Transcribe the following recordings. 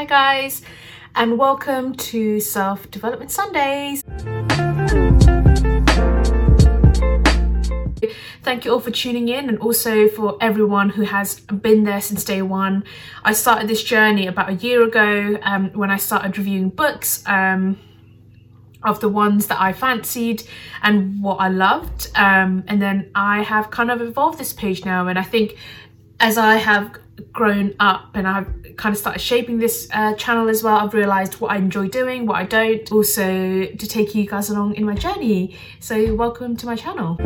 Hi guys, and welcome to Self Development Sundays. Thank you all for tuning in and also for everyone who has been there since day one. I started this journey about a year ago um, when I started reviewing books. Um, of the ones that I fancied and what I loved. Um, and then I have kind of evolved this page now. And I think as I have grown up and I've kind of started shaping this uh, channel as well, I've realised what I enjoy doing, what I don't, also to take you guys along in my journey. So welcome to my channel.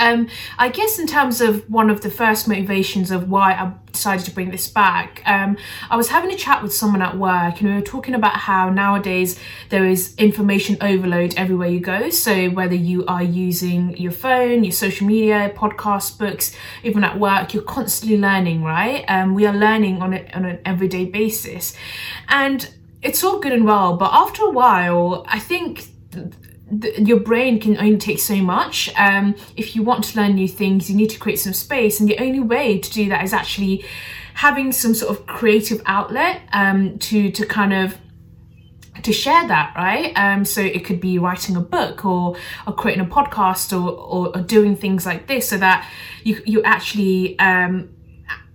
Um, I guess in terms of one of the first motivations of why I decided to bring this back, um, I was having a chat with someone at work and we were talking about how nowadays there is information overload everywhere you go. So whether you are using your phone, your social media, podcasts, books, even at work, you're constantly learning, right? Um, we are learning on, a, on an everyday basis. And it's all good and well, but after a while, I think the, your brain can only take so much. Um, if you want to learn new things, you need to create some space, and the only way to do that is actually having some sort of creative outlet um, to to kind of to share that right um, so it could be writing a book or or creating a podcast or or, or doing things like this so that you you actually um,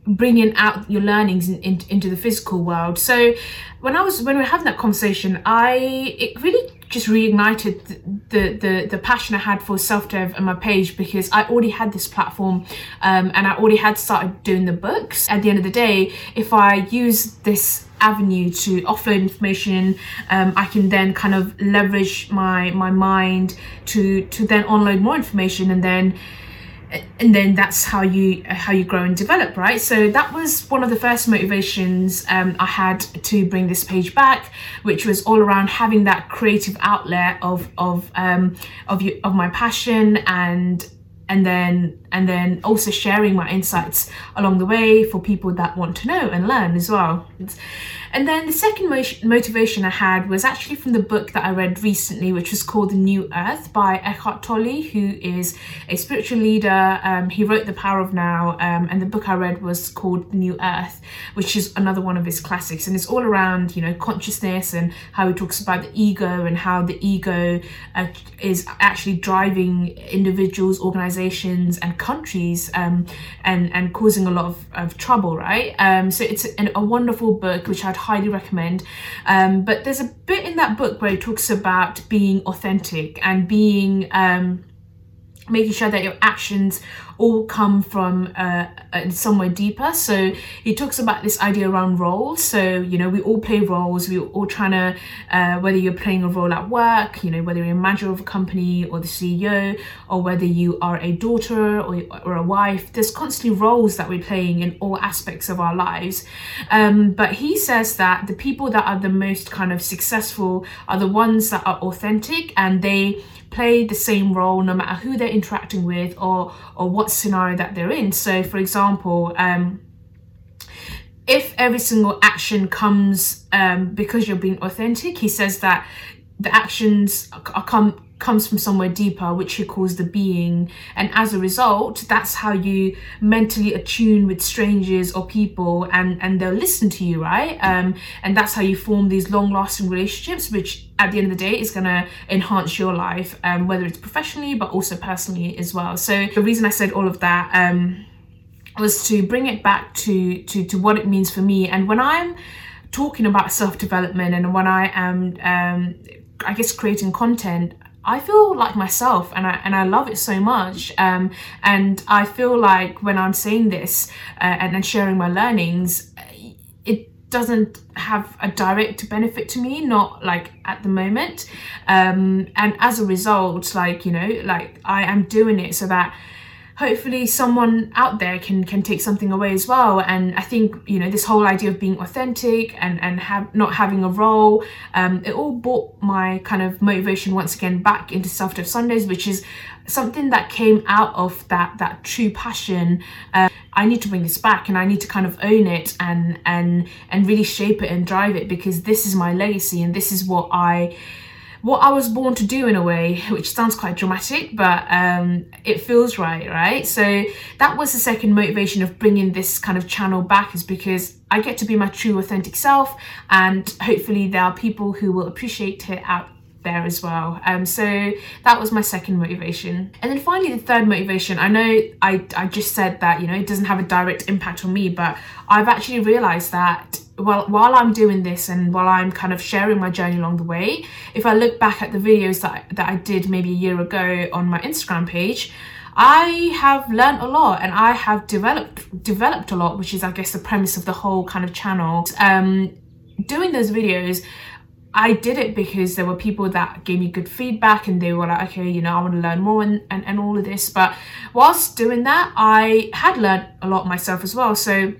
bringing out your learnings in, in, into the physical world so when i was when we were having that conversation i it really just reignited the, the the passion I had for self dev and my page because I already had this platform um, and I already had started doing the books. At the end of the day, if I use this avenue to offload information, um, I can then kind of leverage my my mind to to then unload more information and then and then that's how you how you grow and develop right? So that was one of the first motivations um, i had to bring this page back which was all around having that creative outlet of of um, of of my passion and and then and then also sharing my insights along the way for people that want to know and learn as well and then the second motivation I had was actually from the book that I read recently, which was called The New Earth by Eckhart Tolle, who is a spiritual leader. Um, he wrote The Power of Now, um, and the book I read was called The New Earth, which is another one of his classics. And it's all around, you know, consciousness and how he talks about the ego and how the ego uh, is actually driving individuals, organizations, and countries um, and, and causing a lot of, of trouble, right? Um, so it's a, wonderful book, which I'd highly recommend. Um, but there's a bit in that book where it talks about being authentic and being um, making sure that your actions all come from uh, uh, somewhere deeper. So he talks about this idea around roles. So, you know, we all play roles. We're all trying to, uh, whether you're playing a role at work, you know, whether you're a manager of a company or the CEO, or whether you are a daughter or, or a wife, there's constantly roles that we're playing in all aspects of our lives. Um, but he says that the people that are the most kind of successful are the ones that are authentic and they play the same role no matter who they're interacting with or or what scenario that they're in. So, for example, um, if every single action comes um, because you're being authentic, he says that the actions are come comes from somewhere deeper, which he calls the being. And as a result, that's how you mentally attune with strangers or people and, and they'll listen to you, right? Um, and that's how you form these long lasting relationships, which at the end of the day is going to enhance your life, um, whether it's professionally, but also personally as well. So the reason I said all of that, um, was to bring it back to, to, to what it means for me. And when I'm talking about self development and when I am, um, I guess, creating content, I feel like myself and I, and I love it so much. Um, and I feel like when I'm saying this uh, and, and sharing my learnings, it doesn't have a direct benefit to me, not like at the moment. Um, and as a result, like, you know, like I am doing it so that hopefully someone out there can can take something away as well. And i think you know this whole idea of being authentic and and have not having a role um, it all brought my kind of motivation once again back into self dev sundays which is something that came out of that that true passion. Uh, i need to bring this back and i need to kind of own it and and and really shape it and drive it because this is my legacy and this is what i what I was born to do in a way, which sounds quite dramatic, but um, it feels right, right? So that was the second motivation of bringing this kind of channel back is because I get to be my true authentic self and hopefully there are people who will appreciate it out there as well. Um, so that was my second motivation. And then finally, the third motivation, I know I, I just said that, you know, it doesn't have a direct impact on me, but I've actually realized that while, while I'm doing this and while I'm kind of sharing my journey along the way, if I look back at the videos that, that I did maybe a year ago on my Instagram page, I have learned a lot and I have developed developed a lot, which is I guess the premise of the whole kind of channel. Um, doing those videos, I did it because there were people that gave me good feedback and they were like, okay, you know, I want to learn more and, and, and all of this. But whilst doing that, I had learned a lot myself as well. So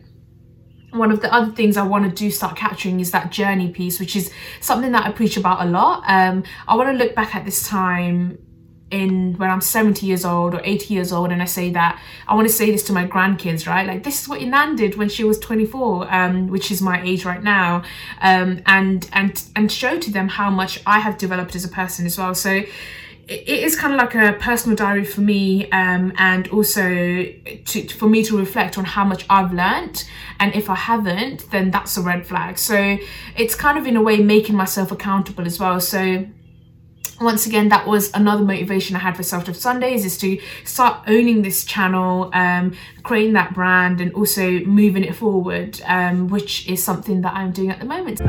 one of the other things I want to do start capturing is that journey piece, which is something that I preach about a lot. Um, I want to look back at this time in when I'm 70 years old or 80 years old and I say that I want to say this to my grandkids right? Like this is what your nan did when she was 24 um, which is my age right now um, and and and show to them how much I have developed as a person as well. So it is kind of like a personal diary for me um, and also to, for me to reflect on how much I've learnt and if I haven't then that's a red flag. So it's kind of in a way making myself accountable as well. So once again that was another motivation i had for self dev sundays is to start owning this channel um, creating that brand and also moving it forward um, which is something that i'm doing at the moment.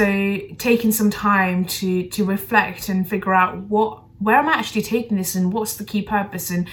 So taking some time to to reflect and figure out what where am i actually taking this and what's the key purpose and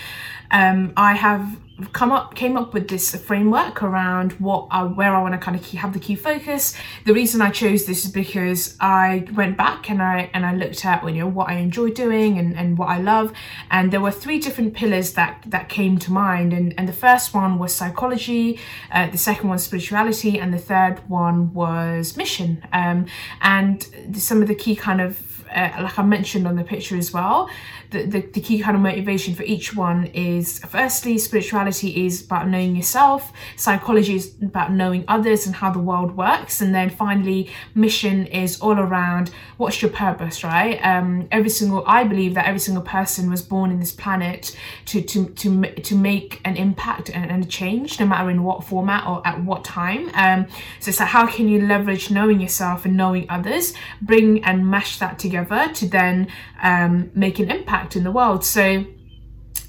um, i have come up came up with this framework around what I, where I want to kind of have the key focus. The reason I chose this is because I went back and I and I looked at you know what I enjoy doing and, and what I love, and there were three different pillars that that came to mind. And and the first one was psychology, uh, the second one spirituality, and the third one was mission. Um, and some of the key kind of uh, like I mentioned on the picture as well, the, the, the, key kind of motivation for each one is firstly, spirituality is about knowing yourself, psychology is about knowing others and how the world works, and then finally, mission is all around what's your purpose, right? Um, every single, I believe that every single person was born in this planet to to to to make an impact and, and a change, no matter in what format or at what time. Um, so it's like how can you leverage knowing yourself and knowing others, bring and mash that together to then um, make an impact in the world. So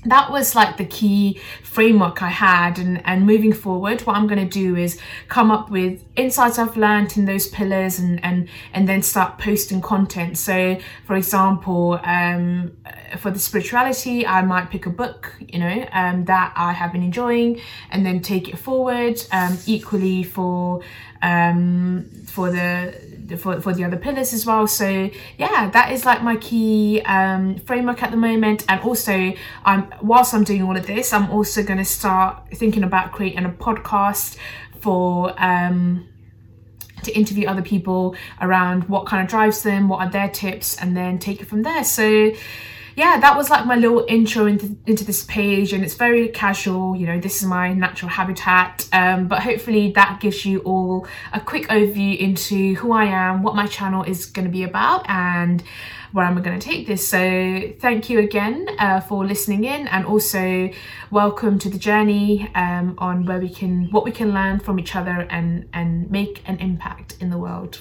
that was like the key framework I had and, and moving forward what I'm going to do is come up with insights I've learned in those pillars and and and then start posting content so for example um, for the spirituality I might pick a book you know um, that I have been enjoying and then take it forward um, equally for um, for the for, for the other pillars as well. So yeah that is like my key um, framework at the moment. And also I'm whilst I'm doing all of this I'm also going to start thinking about creating a podcast for um, to interview other people around what kind of drives them what are their tips and then take it from there. So yeah, that was like my little intro into, into this page and it's very casual, you know, this is my natural habitat. Um, but hopefully that gives you all a quick overview into who I am, what my channel is going to be about and where I'm going to take this. So thank you again uh, for listening in and also welcome to the journey um, on where we can, what we can learn from each other and, and make an impact in the world.